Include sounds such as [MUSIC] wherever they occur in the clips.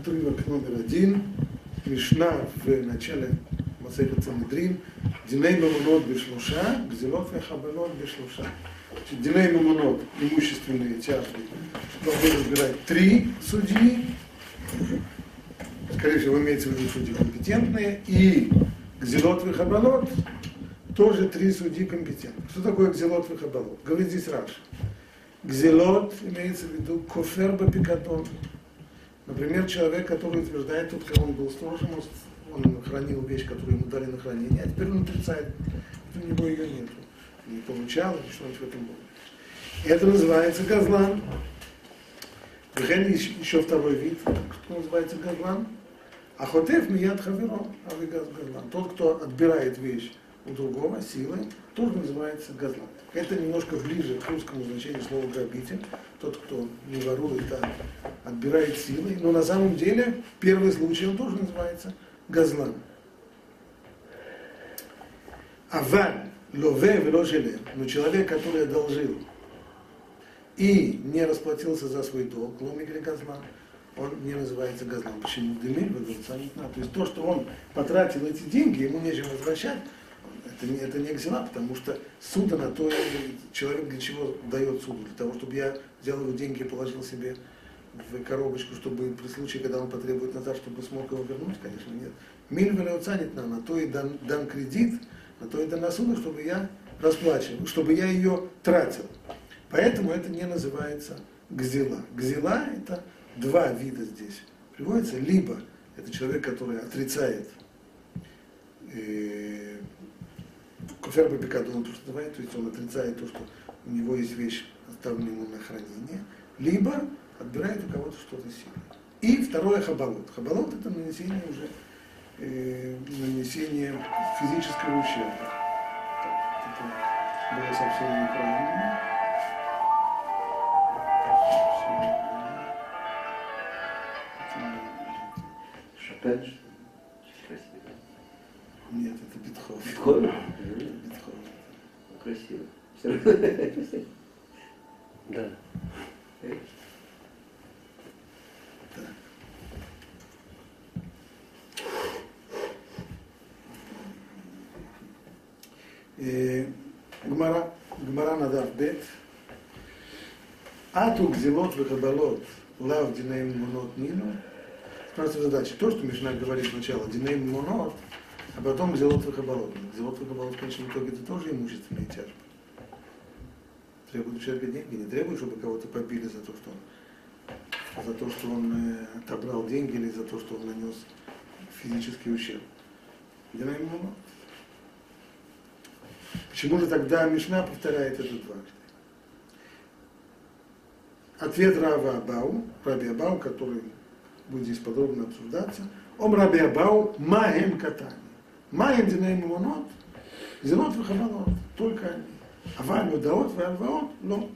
отрывок номер один, Мишна в начале Масехет Санедрин, Диней Мамонот Бешлуша, Гзелот Вехабелот Бешлуша. Диней Мамонот, имущественные тяжбы, должны разбирать три судьи, скорее всего, имеется в виду судьи компетентные, и Гзелот Вехабелот, тоже три судьи компетентных. Что такое Гзелот Вехабелот? Говорит здесь Раш. Гзелот имеется в виду кофер бапикатон, Например, человек, который утверждает, тут, он был сторожем, он хранил вещь, которую ему дали на хранение, а теперь он отрицает, у него ее нет. Не получал, или что-нибудь в этом было. Это называется газлан. Еще второй вид, что называется газлан. Ахотев мияд хаверо, а газлан. Тот, кто отбирает вещь у другого силой, тоже называется газлан. Это немножко ближе к русскому значению слова грабитель. Тот, кто не ворует, а отбирает силой. Но на самом деле первый случай он тоже называется газлан. Аваль, лове вело но человек, который одолжил и не расплатился за свой долг, ломик или газлан, он не называется газлан. Почему? Демиль, то есть то, что он потратил эти деньги, ему нечем возвращать, это не, это не экзема, потому что суда на то человек для чего дает суду? Для того, чтобы я взял его деньги и положил себе в коробочку, чтобы при случае, когда он потребует назад, чтобы смог его вернуть, конечно, нет. Мильвеля оценит нам, на то и дан, дан кредит, на то и дана суда, чтобы я расплачивал, чтобы я ее тратил. Поэтому это не называется гзела. Гзела – это два вида здесь приводится. Либо это человек, который отрицает э, Куфер Бабикаду он то, что называет, то есть он отрицает то, что у него есть вещь, оставленная ему на хранение, либо отбирает у кого-то что-то сильное. И второе хабалот. Хабалот это нанесение уже э, нанесение физического ущерба. Это было совсем неправильно. Шопен, Нет, это. Бетховен? Бетховен. Да. Гмара, Гмара надав бет. Ату гзелот вехабалот лав динейм монот нину. Спрашивается задача. То, что Мишна говорит сначала, динейм монот, а потом гзелот вехабалот. Гзелот вехабалот, в конечном итоге, это тоже имущественные тяжбы. Требует человека деньги, не требует, чтобы кого-то побили за то, что он, за то, что он э, отобрал деньги или за то, что он нанес физический ущерб. Динейм монот. Почему же тогда Мишна повторяет этот факт? Ответ Рава Абау, Раби Абау, который будет здесь подробно обсуждаться, Ом Раби Абау Маем Катани. Маем Динейм Монот, Зенот Вахабанот, только они. Аваль Удаот, Вальваот, но.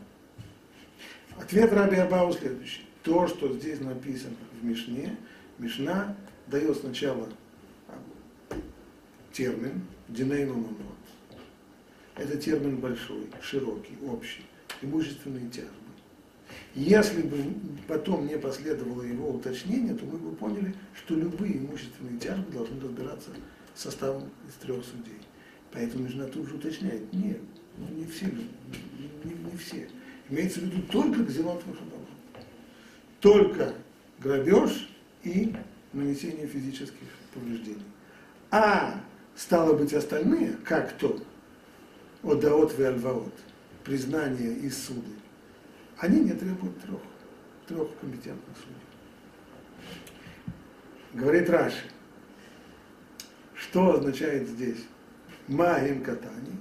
Ответ Раби Абау следующий. То, что здесь написано в Мишне, Мишна дает сначала термин Динейм Монот. Это термин большой, широкий, общий, имущественные тяжбы. Если бы потом не последовало его уточнение, то мы бы поняли, что любые имущественные тяжбы должны разбираться составом из трех судей. Поэтому нужно тут же уточнять. Нет, не все, не, не все. Имеется в виду только гзелот выходов. Только грабеж и нанесение физических повреждений. А стало быть остальные, как то, одаот и альваот, признание и суды, они не требуют трех, трех компетентных судей. Говорит Раши, что означает здесь маим катани,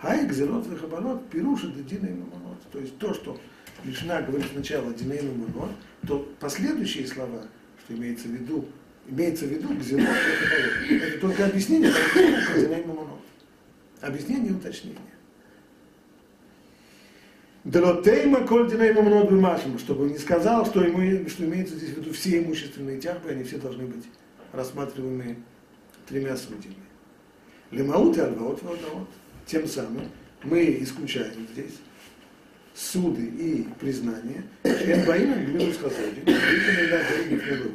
хай гзелот вехабанот, пируша дедина и мамонот. То есть то, что Мишна говорит сначала дина и мамонот, то последующие слова, что имеется в виду, имеется в виду гзелот вехабанот. Это только объяснение, и мамонот. Объяснение и уточнение. Делотейма коль динейма много машем, чтобы он не сказал, что, ему, что имеется здесь в виду все имущественные тяжбы, они все должны быть рассматриваемы тремя судьями. Лемаут и альваот, вот, Тем самым мы исключаем здесь суды и признания, Шен Баина Гмилус Хасоди,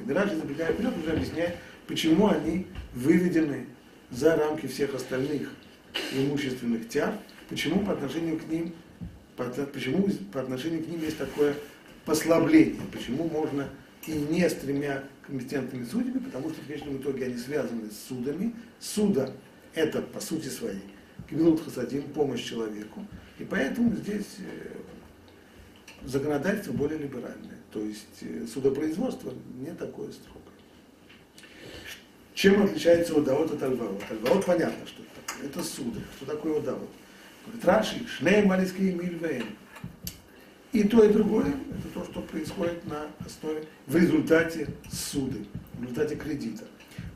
Мираж забегая вперед, уже объясняет, почему они выведены за рамки всех остальных имущественных тяг, почему по отношению к ним, почему по отношению к ним есть такое послабление, почему можно и не с тремя компетентными судьями, потому что в конечном итоге они связаны с судами. Суда – это, по сути своей, Гмилут Хасадим, помощь человеку. И поэтому здесь э, законодательство более либеральное. То есть э, судопроизводство не такое строгое. Чем отличается удаот от альваот? Альваот понятно, что это. Это суды. Что такое удаот? Говорит, Раши, шней малийский мильвейн. И то, и другое, это то, что происходит на основе, в результате суды, в результате кредита.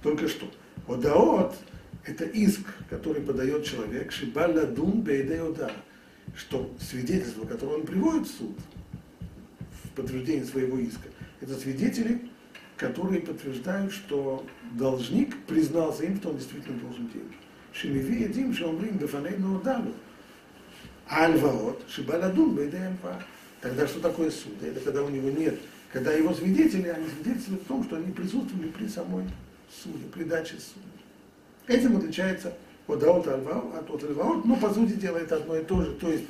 Только что. Одаот – это иск, который подает человек, шибаля дун бейдеода, что свидетельство, которое он приводит в суд, в подтверждение своего иска, это свидетели, которые подтверждают, что должник признался им, что он действительно должен деньги. Шемиви едим, что он блин, бефанейну удалу. Альваот, шибаладун, альва. Тогда что такое суд? Это когда у него нет, когда его свидетели, они свидетельствуют в том, что они присутствовали при самой суде, при даче суда. Этим отличается от даот от альваот, но по сути дела это одно и то же. То есть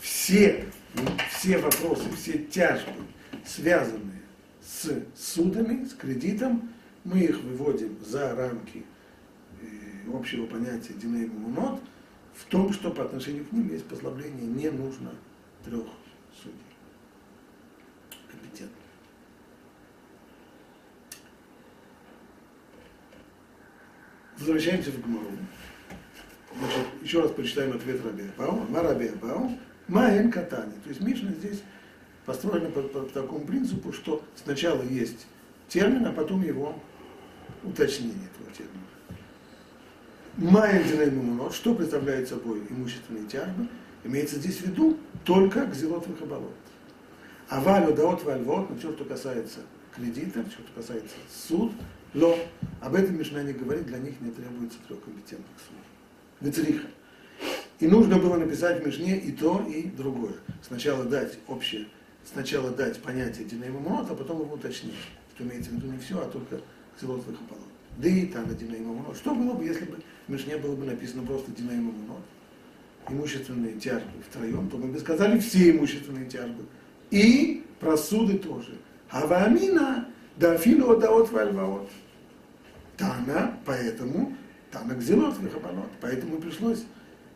все, все вопросы, все тяжбы, связанные с судами, с кредитом, мы их выводим за рамки э, общего понятия диней мунот, в том, что по отношению к ним есть послабление, не нужно трех судей. Возвращаемся в Гмару. Значит, еще раз прочитаем ответ Раби Абау. Ма Раби Абау, Маэн Катани. То есть Мишна здесь построена по, по, по такому принципу, что сначала есть термин, а потом его уточнение этого термина. Мумунот, что представляет собой имущественные тяжбы, имеется здесь в виду только кзилотовых оборот. А валю даот вальвот, но все, что касается кредита, все, что касается суд, но об этом Мишна не говорит, для них не требуется трех компетентных судей. Гацериха. И нужно было написать в Мишне и то, и другое. Сначала дать общее, сначала дать понятие динамимонот, а потом его уточнить, что имеется в виду не все, а только ксилотовых оборот. Да и Тана Динамимонот. Что было бы, если бы в Мишне было бы написано просто Динамимонот? Имущественные тяжбы втроем, то мы бы сказали все имущественные тяжбы. И про суды тоже. Авамина, да фило даот вальваот. Тана, поэтому, Тана гзелот вихабанот. Поэтому пришлось,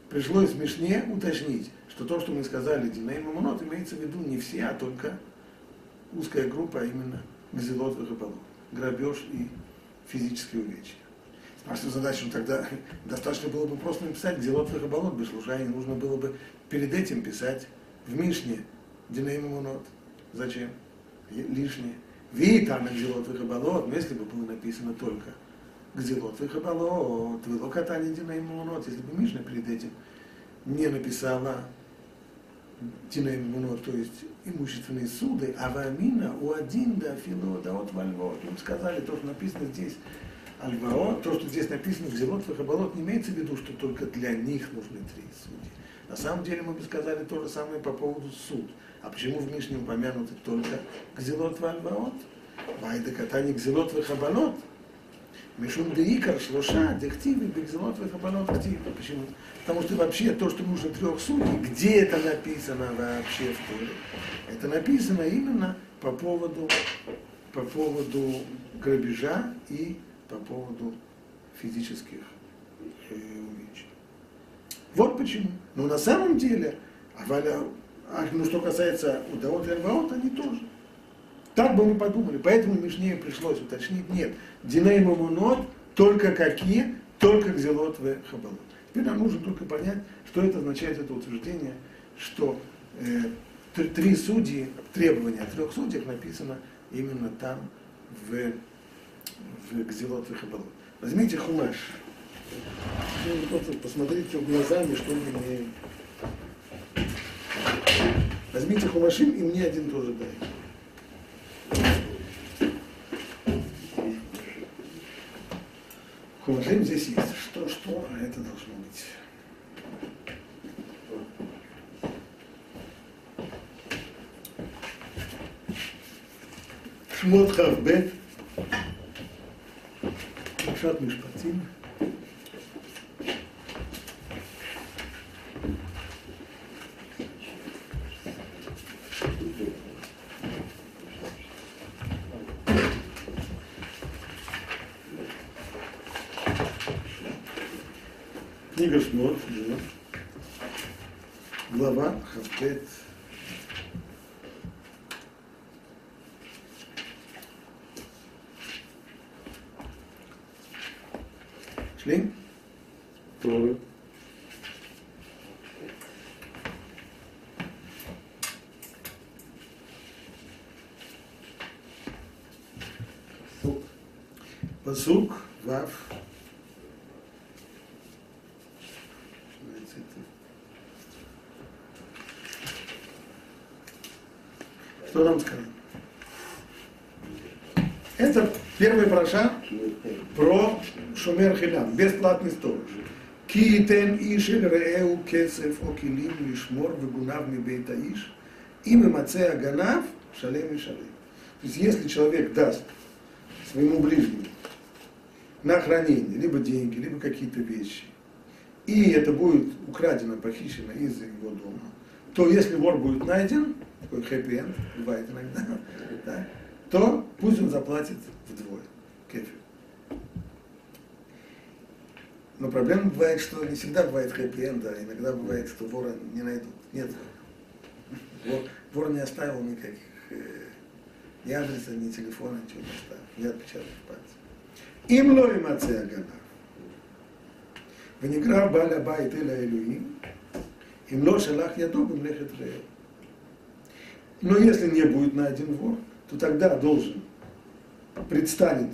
пришлось в Мишне уточнить, что то, что мы сказали Диней Мамонот, имеется в виду не все, а только узкая группа, а именно гзелот вихабанот. Грабеж и физические увечья. Спрашиваю задачу, ну тогда [LAUGHS] достаточно было бы просто написать «Делот вехабалот» без служания, нужно было бы перед этим писать в Мишне «Диней Мамонот». Зачем? Лишнее. Ви там «Делот вехабалот», но если бы было написано только «Гзелот вехабалот», «Вело катани Диней Мамонот», если бы Мишна перед этим не написала Диней Мамонот, то есть имущественные суды, а вамина у один да фило да от вальвот. Мы сказали, то, что написано здесь, альваот, то, что здесь написано в Зелот Вахабалот, не имеется в виду, что только для них нужны три судьи. На самом деле мы бы сказали то же самое по поводу суд. А почему в Мишне упомянуты только Гзелот Вальваот? Байда катани Гзелот Вахабалот. Мишум деикар шлоша дехтиви бегзелот вахабалот ктив. Почему? Потому что вообще то, что нужно трех судей, где это написано вообще в Торе, это написано именно по поводу, по поводу грабежа и по поводу физических э, увечий. Вот почему. Но на самом деле, а, а ну, что касается Удаот и Арваот, они тоже. Так бы мы подумали. Поэтому Мишне пришлось уточнить. Нет, Диней Мамунот только какие? Только Гзелот в Хабалот. Теперь нам нужно только понять, что это означает, это утверждение, что э, три судьи, требования о трех судьях написано именно там, в, в Гзелот Вехабалот. Возьмите хумаш. Ну, просто посмотрите глазами, что мы имеем. Возьмите хумашим и мне один тоже дай. Положение здесь есть. Что, что, а это должно быть. שמות כ"ב, פרשת משפטים. книга Шмот, да. глава Хавкет. параша про Шумер Хилям, бесплатный сторож. Киитен Ишель Реэу Кесев Окилим Лишмор Вегунав Мибейта Иш, им и Мацея Ганав Шалем и Шалем. То есть если человек даст своему ближнему на хранение либо деньги, либо какие-то вещи, и это будет украдено, похищено из его дома, то если вор будет найден, такой хэппи-энд, бывает иногда, [LAUGHS] да, то пусть он заплатит вдвое. Но проблема бывает, что не всегда бывает хэппи-энда, а иногда бывает, что вора не найдут. Нет. Вор, вор не оставил никаких э, ни адреса, ни телефона, ничего не оставил, ни отпечатков пальцев. Им ло им агана. ונקרא בעל הבית אל האלוהים, אם לא שלח ידו במלאכת רעהו. Но если не будет найден вор, то тогда должен предстанет,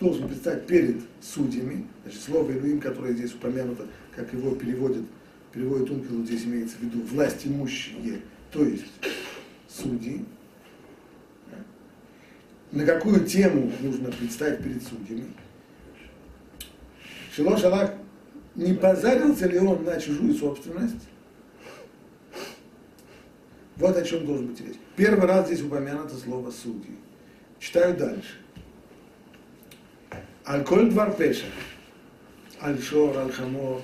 должен предстать перед судьями, значит, слово Илуим, которое здесь упомянуто, как его переводит, переводит Ункел, здесь имеется в виду власть имущие, то есть судьи. На какую тему нужно предстать перед судьями? Шило Шалах, не позарился ли он на чужую собственность? Вот о чем должен быть речь. Первый раз здесь упомянуто слово судьи. Читаю дальше. Аль-Коль Двар Пеша. Аль-Шор, Аль-Хамор,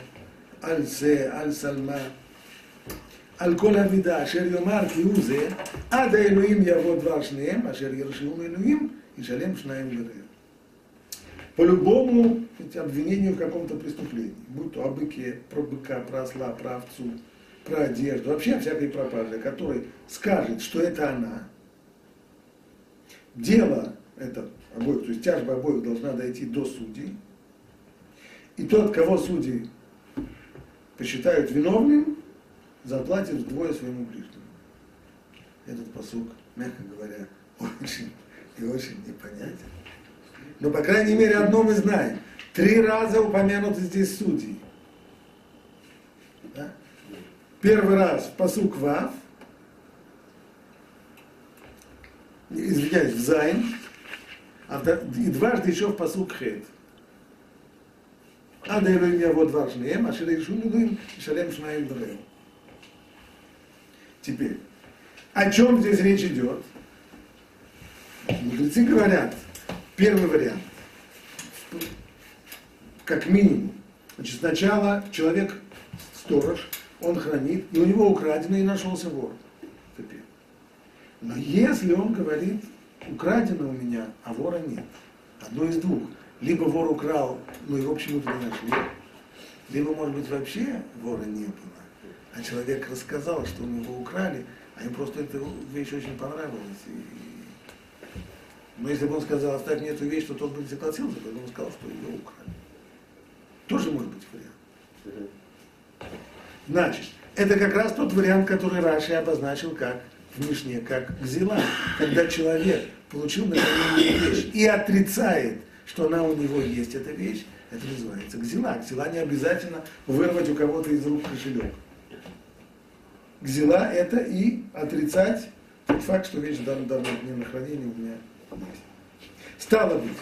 Аль-Се, Аль-Салма. על כל המידה אשר יאמר כי הוא זה, עד האלוהים יבוא דבר שניהם, אשר ירשום אלוהים, ישלם שניים לרעהו. По любому обвинению в каком-то преступлении, будь то о быке, про быка, про осла, про овцу, про одежду, вообще всякой пропаже, который скажет, что это она, дело это обоих, то есть тяжба обоих должна дойти до судей, и тот, кого судьи посчитают виновным, заплатит вдвое своему ближнему. Этот посук, мягко говоря, [LAUGHS] очень и очень непонятен. Но, по крайней мере, одно мы знаем. Три раза упомянуты здесь судьи. Да? Первый раз посук Вав, извиняюсь, в Зайн, и дважды еще в посук Хет. עד האלוהים יעבוד דבר שניהם, אשר ירשום אלוהים ישלם שניים דברים. Теперь, о чем здесь речь идет? Мудрецы говорят, первый вариант, как минимум. Значит, сначала человек, сторож, он хранит, и у него украдено, и нашелся вор. Теперь. Но если он говорит, украдено у меня, а вора нет, одно из двух. Либо вор украл, но его почему-то не нашли, либо, может быть, вообще вора не было, а человек рассказал, что у него украли, а им просто эта вещь очень понравилась. И... Но если бы он сказал, оставь мне эту вещь, то тот бы не согласился, поэтому он сказал, что ее украли. Тоже может быть вариант. Значит, это как раз тот вариант, который Раши обозначил как в Мишне, как гзила, когда человек получил наконец вещь и отрицает, что она у него есть, эта вещь, это называется гзила. Гзила не обязательно вырвать у кого-то из рук кошелек. Гзила это и отрицать тот факт, что вещь дан, дана мне на хранение у меня есть. Стало быть,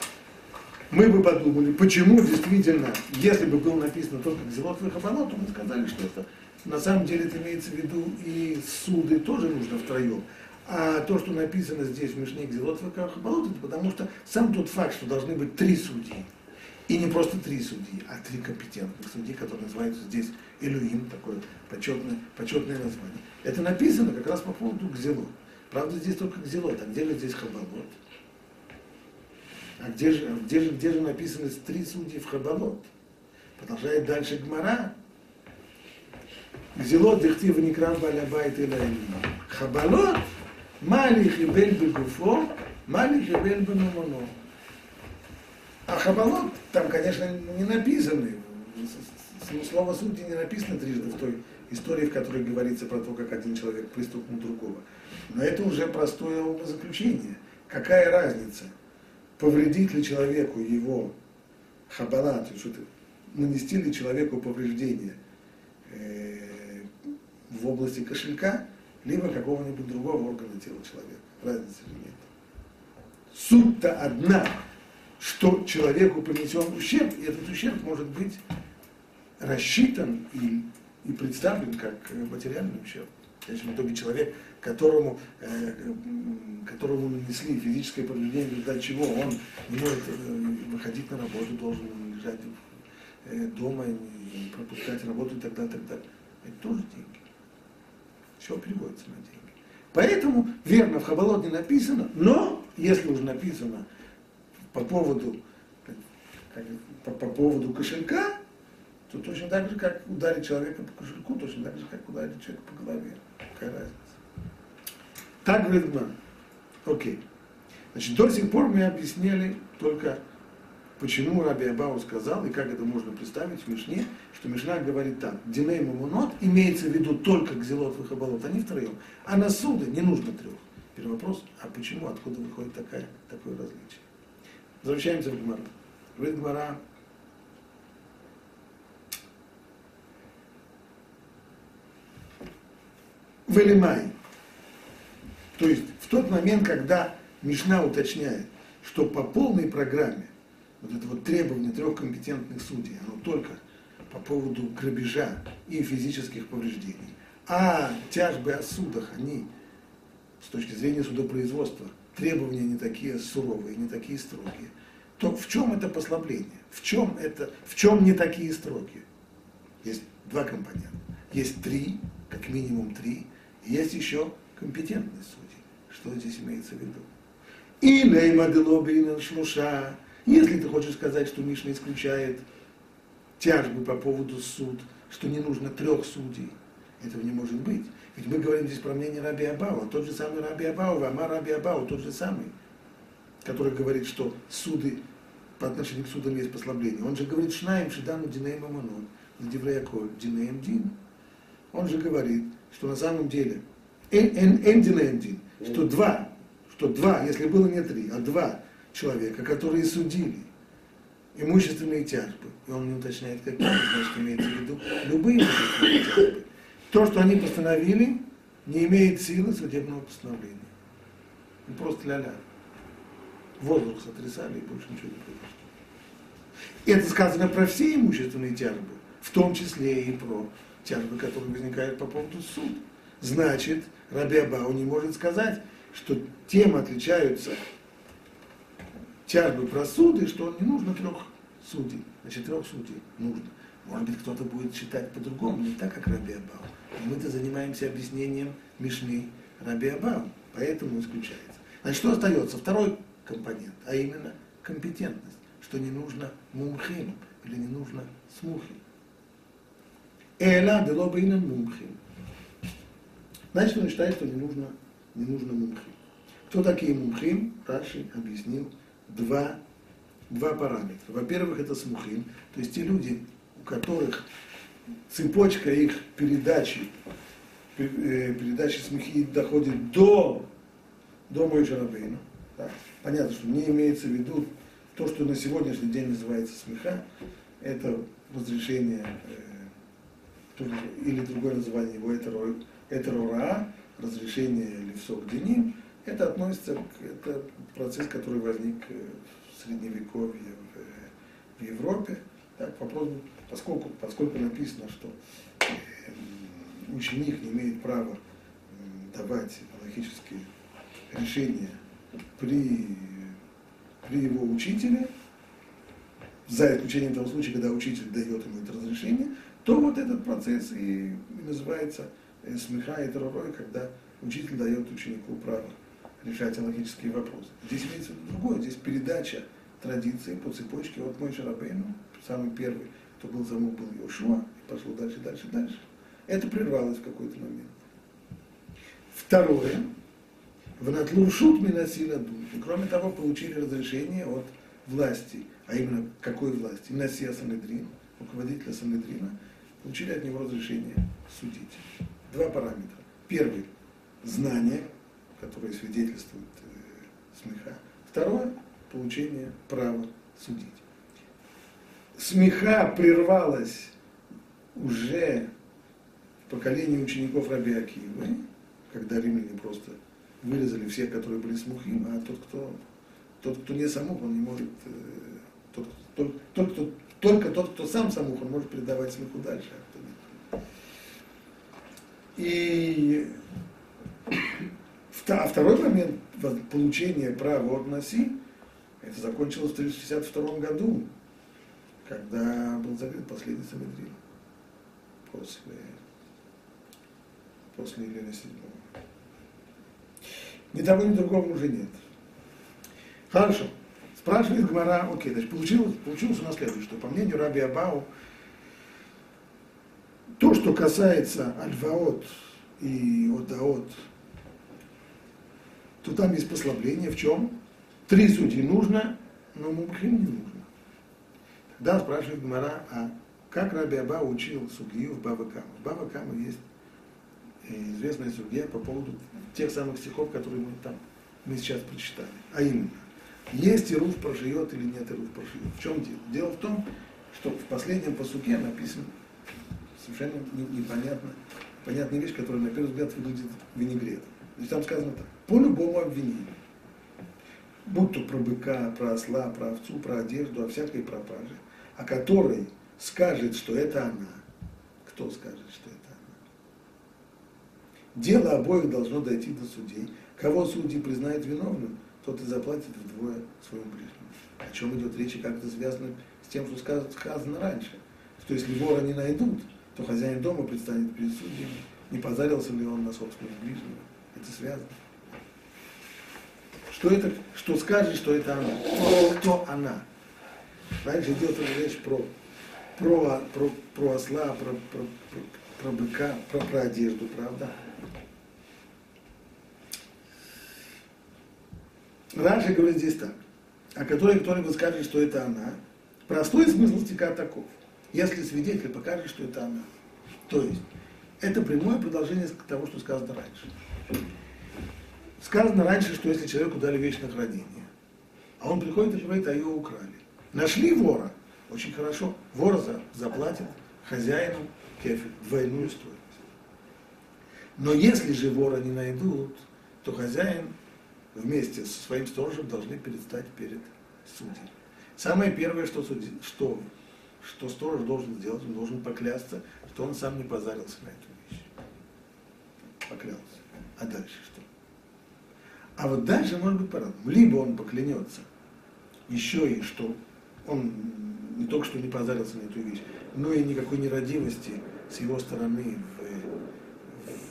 мы бы подумали, почему действительно, если бы было написано только Гзелот Вахабанот, то мы сказали, что это на самом деле это имеется в виду и суды тоже нужно втроем. А то, что написано здесь в Мишне Гзелот Хабалот, это потому что сам тот факт, что должны быть три судьи, и не просто три судьи, а три компетентных судьи, которые называются здесь Илюим, такое почетное, почетное название. Это написано как раз по поводу Гзелот. Правда, здесь только Гзелот, а где же здесь Хабалот? А где же, где же, где же написано три судьи в Хабалот? Продолжает дальше Гмара. Гзелот дихтив некрам балябайт и Хабалот мали хибель бегуфо, мали хибель бенумоно. А Хабалот там, конечно, не написаны. Слово судьи не написано трижды в той истории, в которой говорится про то, как один человек приступнул другого. Но это уже простое умозаключение. Какая разница, повредит ли человеку его хабала, то есть нанести ли человеку повреждение э, в области кошелька, либо какого-нибудь другого органа тела человека. Разницы нет. Суть-то одна, что человеку принесен ущерб, и этот ущерб может быть рассчитан и, и представлен как материальный ущерб. В конечном итоге человек, которому, э, которому нанесли физическое повреждение, результате чего он не может э, выходить на работу, должен лежать э, дома, не пропускать работу и так далее, так далее. Это тоже деньги. Все переводится на деньги. Поэтому верно в Хабалот не написано, но если уже написано по поводу, по, по поводу кошелька, то точно так же, как ударить человека по кошельку, точно так же, как ударить человека по голове. Какая разница? Так говорит. Окей. Значит, до сих пор мы объясняли только, почему Раби Абау сказал, и как это можно представить в Мишне, что Мишна говорит так, Диней Мамунот имеется в виду только Гзелот и они втроем, а на суды не нужно трех. Первый вопрос, а почему, откуда выходит такая, такое различие? Возвращаемся в Гмару. Говорит Гмара, Велимай. То есть в тот момент, когда Мишна уточняет, что по полной программе вот это вот требование трех компетентных судей, оно только по поводу грабежа и физических повреждений, а тяжбы о судах, они с точки зрения судопроизводства, требования не такие суровые, не такие строгие, то в чем это послабление? В чем это, в чем не такие строгие? Есть два компонента. Есть три, как минимум три, есть еще компетентные судьи. Что здесь имеется в виду? И леймаделобин шлуша. Если ты хочешь сказать, что Мишна исключает тяжбы по поводу суд, что не нужно трех судей, этого не может быть. Ведь мы говорим здесь про мнение Раби Абау, тот же самый Раби Абау, Амар Раби Абау, тот же самый, который говорит, что суды по отношению к судам есть послабление. Он же говорит, Шнаем Шидану Динеем Аманон, Дивреяколь, Динеем Дин. Он же говорит, что на самом деле Эндин Эндин, что два, что два, если было не три, а два человека, которые судили имущественные тяжбы, и он не уточняет, какие, значит, имеется в виду любые имущественные тяжбы. То, что они постановили, не имеет силы судебного постановления. Ну, просто ля-ля. Воздух сотрясали, и больше ничего не произошло. И это сказано про все имущественные тяжбы, в том числе и про тяжбы, которые возникают по поводу суда. Значит, Раби Абау не может сказать, что тем отличаются тяжбы про суды, что не нужно трех судей. Значит, трех судей нужно. Может быть, кто-то будет считать по-другому, не так, как Раби Абау. Мы-то занимаемся объяснением Мишны Раби Абау, поэтому исключается. Значит, что остается? Второй компонент, а именно компетентность, что не нужно мумхим или не нужно смухим. Эла дело бейнен мумхим. Значит, он считает, что не нужно, не нужно мумхим. Кто такие мумхим? Раши объяснил два, два параметра. Во-первых, это смухим, то есть те люди, у которых цепочка их передачи, э, передачи смехи доходит до, до Мойша Рабейна. Да? Понятно, что не имеется в виду то, что на сегодняшний день называется смеха, это разрешение э, или другое название его это, это рура, разрешение левсок деним, это относится к это процесс, который возник э, в средневековье в, в Европе. Так, вопрос, поскольку, поскольку написано, что э, ученик не имеет права давать логические решение при, при его учителе, за исключением того случая, когда учитель дает ему это разрешение, то вот этот процесс и, называется э, смеха и терророй, когда учитель дает ученику право решать логические вопросы. Здесь имеется другое, здесь передача традиции по цепочке от Мой Шарабейну, самый первый, кто был замуж, был Йошуа, и пошло дальше, дальше, дальше. Это прервалось в какой-то момент. Второе, в натлуршут минасила И кроме того, получили разрешение от власти, а именно какой власти? Насия Санедрин, руководителя Санедрина, получили от него разрешение судить. Два параметра. Первый – знание, которое свидетельствует э, смеха. Второе – получение права судить. Смеха прервалась уже в поколении учеников Раби Акивы, когда римляне просто вырезали всех, которые были смухим, а тот, кто, тот, кто не самух, он не может, э, тот, тот, тот, кто, только тот, кто сам самух, он может передавать смеху дальше. И второй момент получения права от Наси, это закончилось в 1962 году, когда был закрыт последний Санедрин после, после Елена Седьмого. Ни того, ни другого уже нет. Хорошо. Спрашивает Гмара, окей, значит, получилось, получилось у нас следующее, что по мнению Раби Абау, то, что касается альфаот и одаот, то там есть послабление в чем? Три судьи нужно, но мумхим не нужно. Тогда спрашивает Гмара, а как Раби Аба учил судью в Баба Кама? В Баба Кама есть известная судья по поводу тех самых стихов, которые мы там мы сейчас прочитали. А именно, есть Ируф проживет или нет Ируф проживет. В чем дело? Дело в том, что в последнем посуке написано совершенно непонятно, понятная вещь, которая на первый взгляд выглядит винегретом. Значит, там сказано так, по любому обвинению, будь то про быка, про осла, про овцу, про одежду, о всякой пропаже, о которой скажет, что это она. Кто скажет, что это Дело обоих должно дойти до судей. Кого судьи признают виновным, тот и заплатит вдвое своему ближнему. О чем идет речь и как это связано с тем, что сказано раньше. Что если вора не найдут, то хозяин дома предстанет перед судьями, не позарился ли он на собственного ближнего. Это связано. Что это, что скажет, что это она? Кто она? Раньше идет речь про, про, про, про осла, про, про, про, про быка, про, про одежду, правда? Раньше говорит здесь так, о которой кто-нибудь скажет, что это она. Простой смысл стиха таков. Если свидетель покажет, что это она. То есть, это прямое продолжение того, что сказано раньше. Сказано раньше, что если человеку дали вещь на хранение, а он приходит и говорит, а ее украли. Нашли вора, очень хорошо, вор за, заплатит хозяину кефель, двойную стоимость. Но если же вора не найдут, то хозяин вместе со своим сторожем должны предстать перед судьей. Самое первое, что, суди, что, что сторож должен сделать, он должен поклясться, что он сам не позарился на эту вещь. Поклялся. А дальше что? А вот дальше может быть по-разному. Либо он поклянется еще и что он не только что не позарился на эту вещь, но и никакой нерадивости с его стороны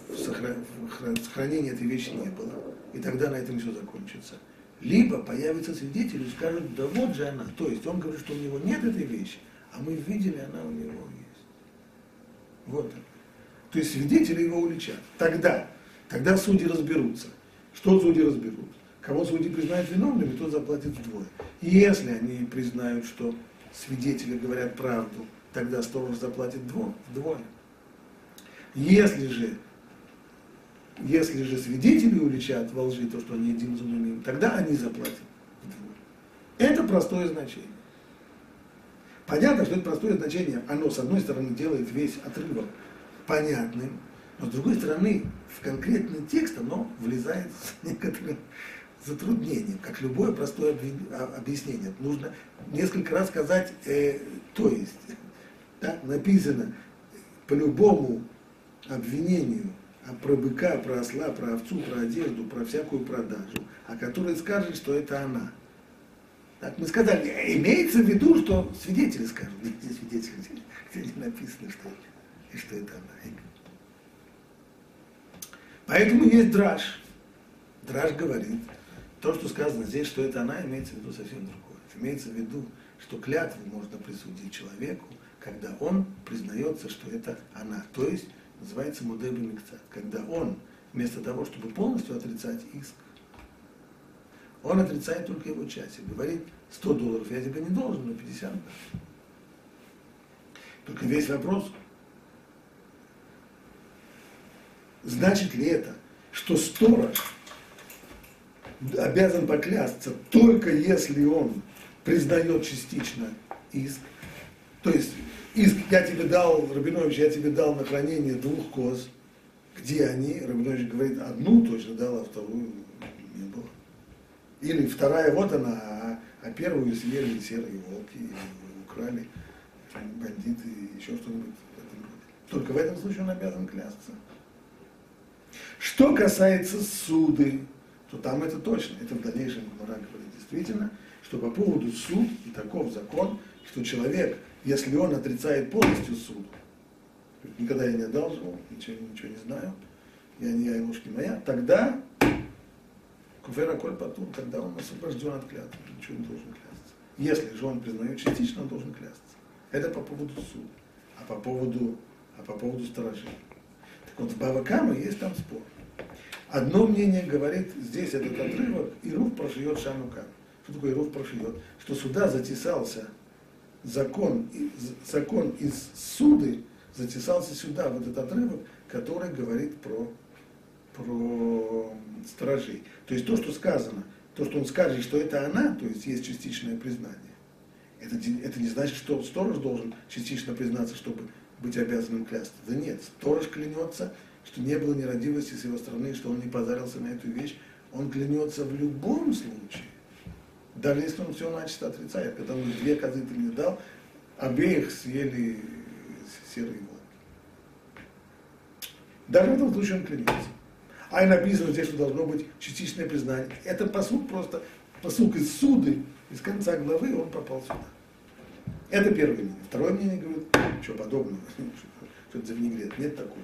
в, в, в сохранении этой вещи не было и тогда на этом все закончится. Либо появится свидетель и скажут, да вот же она. То есть он говорит, что у него нет этой вещи, а мы видели, она у него есть. Вот. То есть свидетели его уличат. Тогда, тогда судьи разберутся. Что судьи разберут? Кого судьи признают виновными, тот заплатит вдвое. Если они признают, что свидетели говорят правду, тогда сторож заплатит вдвое. Если же если же свидетели уличат во лжи то, что они один за другим, тогда они заплатят. Это простое значение. Понятно, что это простое значение, оно, с одной стороны, делает весь отрывок понятным, но с другой стороны, в конкретный текст оно влезает с [LAUGHS] некоторым затруднением, как любое простое а, объяснение. Нужно несколько раз сказать, э, то есть, [LAUGHS] да, написано, по любому обвинению а про быка, про осла, про овцу, про одежду, про всякую продажу, а который скажет, что это она. Так мы сказали, имеется в виду, что свидетели скажут, где [LAUGHS] свидетели, где не написано, что, что это она. Поэтому есть драж. Драж говорит, то, что сказано здесь, что это она, имеется в виду совсем другое. Имеется в виду, что клятву можно присудить человеку, когда он признается, что это она. То есть называется мудеби. Когда он, вместо того, чтобы полностью отрицать иск, он отрицает только его часть и говорит, 100 долларов я тебе не должен, но 50 да. Только весь вопрос, значит ли это, что сторож обязан поклясться только если он признает частично иск. То есть иск, я тебе дал, Рабинович, я тебе дал на хранение двух коз. Где они? Рабинович говорит, одну точно дал, а вторую не было. Или вторая, вот она, а, а первую съели серые волки, украли бандиты, еще что-нибудь. Только в этом случае он обязан клясться. Что касается суды, то там это точно, это в дальнейшем Гмара говорит действительно, что по поводу суд и таков закон, что человек, если он отрицает полностью суд, никогда я не одалживал, ничего, ничего не знаю, я не я, и моя, тогда Куфера Коль Патур, тогда он освобожден от клятвы, ничего не должен клясться. Если же он признает частично, он должен клясться. Это по поводу суда. А по поводу, а по поводу сторожей. Так вот, в Бавакама есть там спор. Одно мнение говорит, здесь этот отрывок, Ируф прошьет Шанука. Что такое Ируф прошьет? Что сюда затесался закон, закон из суды, затесался сюда, в этот отрывок, который говорит про, про стражей. То есть то, что сказано, то, что он скажет, что это она, то есть есть частичное признание. Это, это не значит, что сторож должен частично признаться, чтобы быть обязанным клясться. Да нет, сторож клянется, что не было нерадивости с его стороны, что он не позарился на эту вещь, он клянется в любом случае. Даже если он все начисто отрицает, когда он две козы ты мне дал, обеих съели серые волки. Даже в этом случае он клянется. А и написано здесь, что должно быть частичное признание. Это посуд просто, посуд из суды, из конца главы, он попал сюда. Это первое мнение. Второе мнение говорит, что подобного, [LAUGHS] что это за винегрет. Нет такого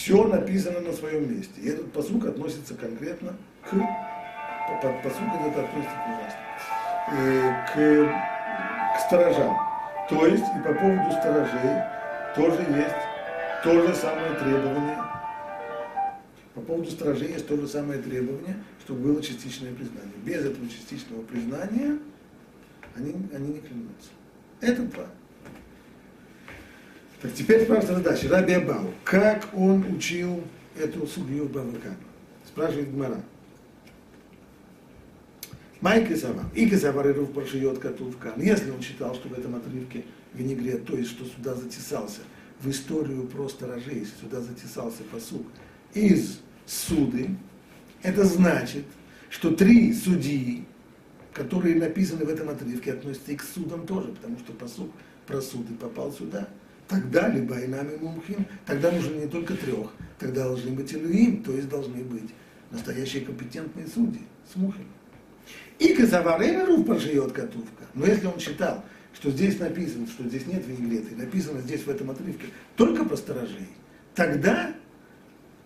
все написано на своем месте. И этот посук относится конкретно к посук этот относится к ужасно, э, к, к сторожам. То есть и по поводу сторожей тоже есть то же самое требование. По поводу сторожей есть то же самое требование, чтобы было частичное признание. Без этого частичного признания они, они не клянутся. Это два. Так теперь спрашивается задача. Раби Абау, как он учил эту судью в Бавакану? Спрашивает Гмара. Майки Сава. И Сава Руф прошьет Катувкан. Если он считал, что в этом отрывке винегрет, то есть что сюда затесался в историю про сторожей, сюда затесался посук из суды, это значит, что три судьи, которые написаны в этом отрывке, относятся и к судам тоже, потому что посук про суды попал сюда – тогда либо и нами мумхим, тогда нужно не только трех, тогда должны быть илюим, то есть должны быть настоящие компетентные судьи с мухим. И казаварейнеру прошьет катувка. Но если он считал, что здесь написано, что здесь нет винегрета, и написано здесь в этом отрывке только про сторожей, тогда,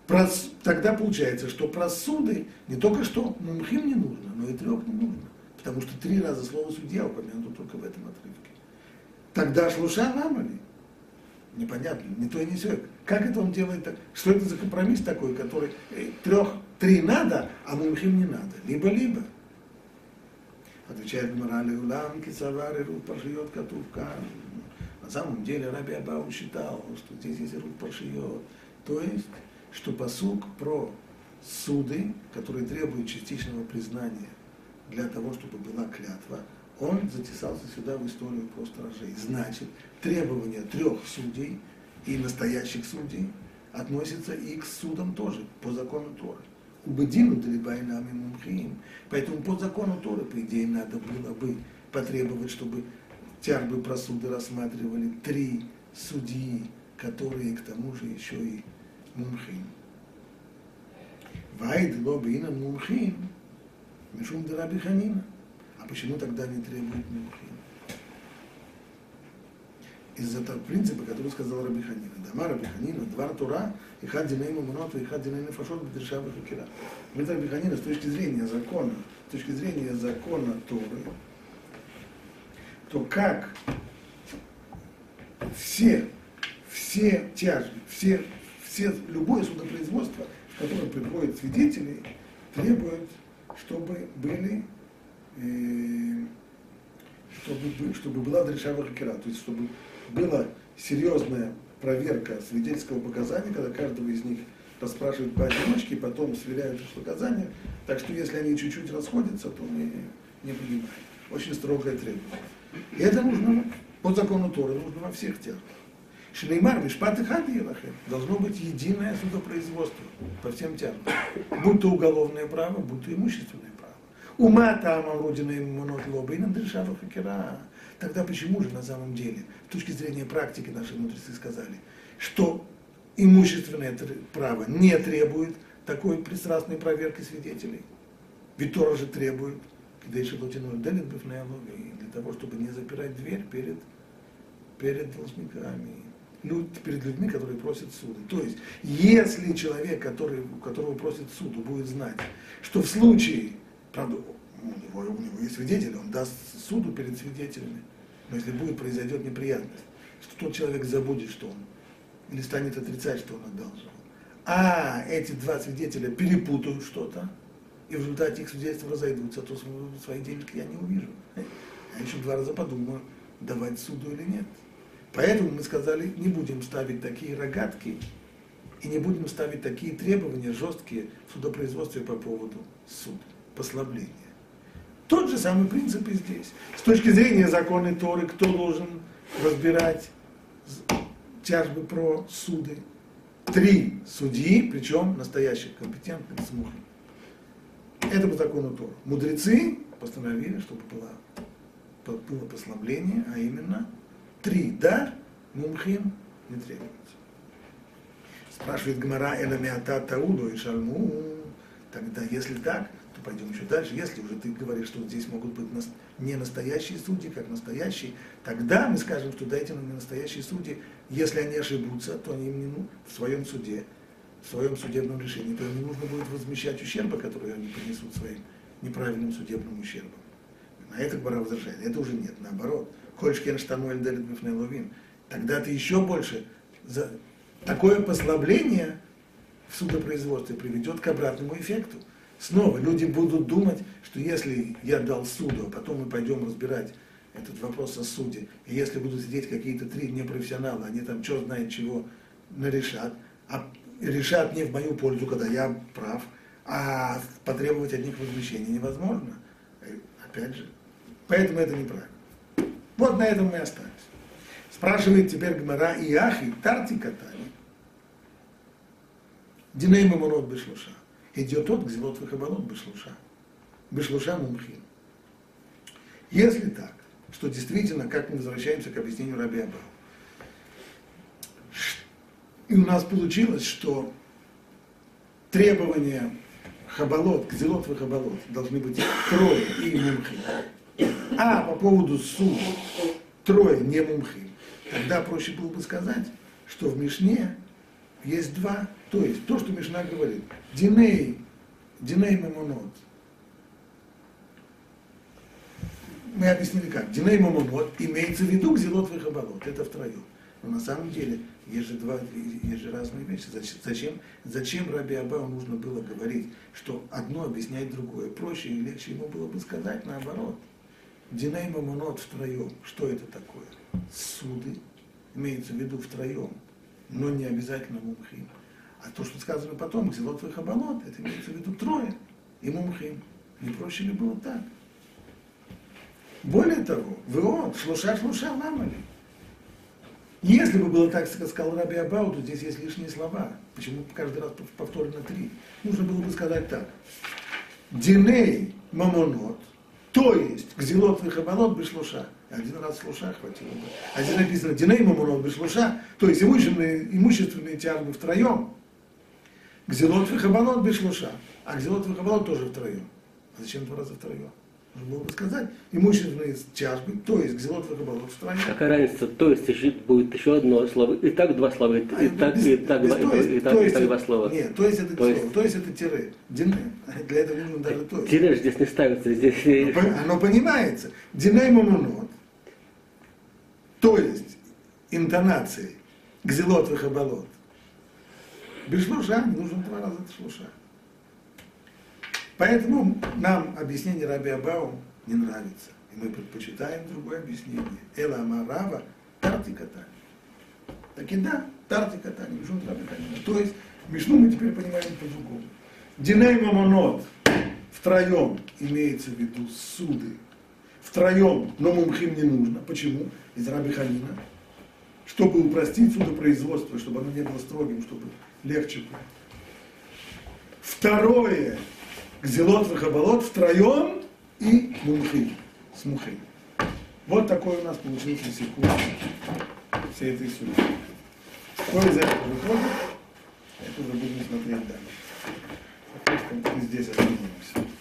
про, тогда получается, что про суды не только что мумхим не нужно, но и трех не нужно. Потому что три раза слово судья упомянуто только в этом отрывке. Тогда шлуша намали непонятно, не то и не все. Как это он делает так? Что это за компромисс такой, который э, трех, три надо, а мумхим не надо? Либо-либо. Отвечает Гмарали Улам, Кисавари, Рух Паршиот, Катувка. На самом деле Раби Абау считал, что здесь есть Рух Паршиот. То есть, что посук про суды, которые требуют частичного признания для того, чтобы была клятва, он затесался сюда в историю про сторожей. Значит, требования трех судей и настоящих судей относятся и к судам тоже, по закону Торы. Убедину Талибайнами Мумхиим. Поэтому по закону Торы, по идее, надо было бы потребовать, чтобы тяжбы про суды рассматривали три судьи, которые к тому же еще и Мумхиим. Вайд лоби инан мумхин, мишум раби ханина. А почему тогда не требует мумхин? Из-за того принципа, который сказал Раби Ханина. Дама Раби Ханина, два Тура, и хад диней мамонот, и хад диней нефашот, бедреша бахакира. Говорит Раби Ханина, с точки зрения закона, с точки зрения закона Торы, то как все, все тяжбы, все, все, любое судопроизводство, в котором приходят свидетели, требует, чтобы были, чтобы, чтобы была дрешава хакера, то есть чтобы была серьезная проверка свидетельского показания, когда каждого из них расспрашивают по одиночке, потом сверяют их показания. Так что если они чуть-чуть расходятся, то мы не принимаем. Очень строгое требование. И это нужно по закону Торы, нужно во всех тех. Шлеймар, Мишпат и Хадиелахем. Должно быть единое судопроизводство по всем тем. Будь то уголовное право, будь то имущественное. Ума там родина ему монот лоба и надрешава хакера. Тогда почему же на самом деле, с точки зрения практики наши мудрецы сказали, что имущественное право не требует такой пристрастной проверки свидетелей? Ведь Тора же требует, когда еще для того, чтобы не запирать дверь перед, перед должниками люд, перед людьми, которые просят суды. То есть, если человек, который, которого просит суду, будет знать, что в случае, правда, у него, у него есть свидетели, он даст суду перед свидетелями, но если будет произойдет неприятность, что тот человек забудет, что он, или станет отрицать, что он одолжил. А эти два свидетеля перепутают что-то, и в результате их свидетельства разойдутся, то свои денежки я не увижу. Я еще два раза подумаю, давать суду или нет. Поэтому мы сказали, не будем ставить такие рогатки и не будем ставить такие требования жесткие в судопроизводстве по поводу суда, послабления. Тот же самый принцип и здесь. С точки зрения закона Торы, кто должен разбирать тяжбы про суды? Три судьи, причем настоящих, компетентных, смухих. Это по закону Торы. Мудрецы постановили, чтобы было, было послабление, а именно три да, мумхим не требуется. Спрашивает Гмара Эламиата Тауду и Шальму. Тогда, если так, пойдем еще дальше. Если уже ты говоришь, что здесь могут быть не настоящие судьи, как настоящие, тогда мы скажем, что дайте нам не настоящие судьи. Если они ошибутся, то они ну, в своем суде, в своем судебном решении, то им не нужно будет возмещать ущерба, который они принесут своим неправильным судебным ущербом. На это Гмара возражает. Это уже нет, наоборот. Кольшкен штануэль делит ловин. Тогда ты еще больше. За... Такое послабление в судопроизводстве приведет к обратному эффекту. Снова люди будут думать, что если я дал суду, а потом мы пойдем разбирать этот вопрос о суде, и если будут сидеть какие-то три непрофессионала, они там черт знает чего нарешат, а решат не в мою пользу, когда я прав, а потребовать от них возмещения невозможно. Опять же, поэтому это неправильно. Вот на этом мы остались. Спрашивает теперь Гмара и Ахи, Тарти Катани. Диней Мамонот Бешлуша. Идет тот, где вот выхабанот Бешлуша. Бешлуша Мумхин. Если так, что действительно, как мы возвращаемся к объяснению Раби Абау, и у нас получилось, что требования хабалот, кзелот и хабалот должны быть трое и мумхи. А по поводу суд трое не мумхи, тогда проще было бы сказать, что в Мишне есть два, то есть то, что Мишна говорит, Диней, Диней Мамонот. Мы объяснили как. Диней Мамонот имеется в виду Гзелот Вехабалот. Это втроем. Но на самом деле есть же, два, есть же разные вещи. Зачем, зачем Раби Абау нужно было говорить, что одно объясняет другое? Проще и легче ему было бы сказать наоборот. Диней Мамонот втроем. Что это такое? Суды. Имеется в виду втроем, но не обязательно мумхим. А то, что сказано потом, Зелот и Хабалот, это имеется в виду трое и мумхим. Не проще ли было так? Более того, вы он, шлуша, шлуша, ламали. Если бы было так, сказал Раби Абау, то здесь есть лишние слова. Почему каждый раз повторено три? Нужно было бы сказать так. Диней мамонот, то есть гзилот вихабанот бешлуша. Один раз слуша хватило бы. А здесь написано диней мамонот бешлуша, то есть имущественные, имущественные тяжбы втроем. Гзелот Вихабалот Бешлуша. А Гзелот Вихабалот тоже втроем. А зачем два раза втроем? Нужно было бы сказать, имущественные тяжбы, то есть Гзелот Вихабалот втроем. Какая разница? То есть будет еще одно слово. И так два слова, и, А, и так, без- и так, без два- то есть, и то так, и так два слова. Нет, то есть это То слово, есть- то есть это тире. Дине. [LAUGHS] Для этого нужно даже то есть. Тире здесь не ставится, здесь... Пон- Оно понимается. Диней мамонот, то есть интонацией гзелот вихабалот. Без шлуша не нужно два раза шлуша. Поэтому нам объяснение Раби Абау не нравится. И мы предпочитаем другое объяснение. Эла Амарава Тартикатани. Так и да, Тартикатани, Мишун Тартикатани. То есть Мишну мы теперь понимаем по-другому. Диней Мамонот втроем имеется в виду суды. Втроем, но мумхим не нужно. Почему? Из Раби Ханина. Чтобы упростить судопроизводство, чтобы оно не было строгим, чтобы было. Второе, Гзелот Вахабалот втроем и мумхи, с мухой. Вот такой у нас получился секунд всей этой судьбы. Что из этого выходит, это уже будем смотреть дальше. Соответственно, здесь остановимся.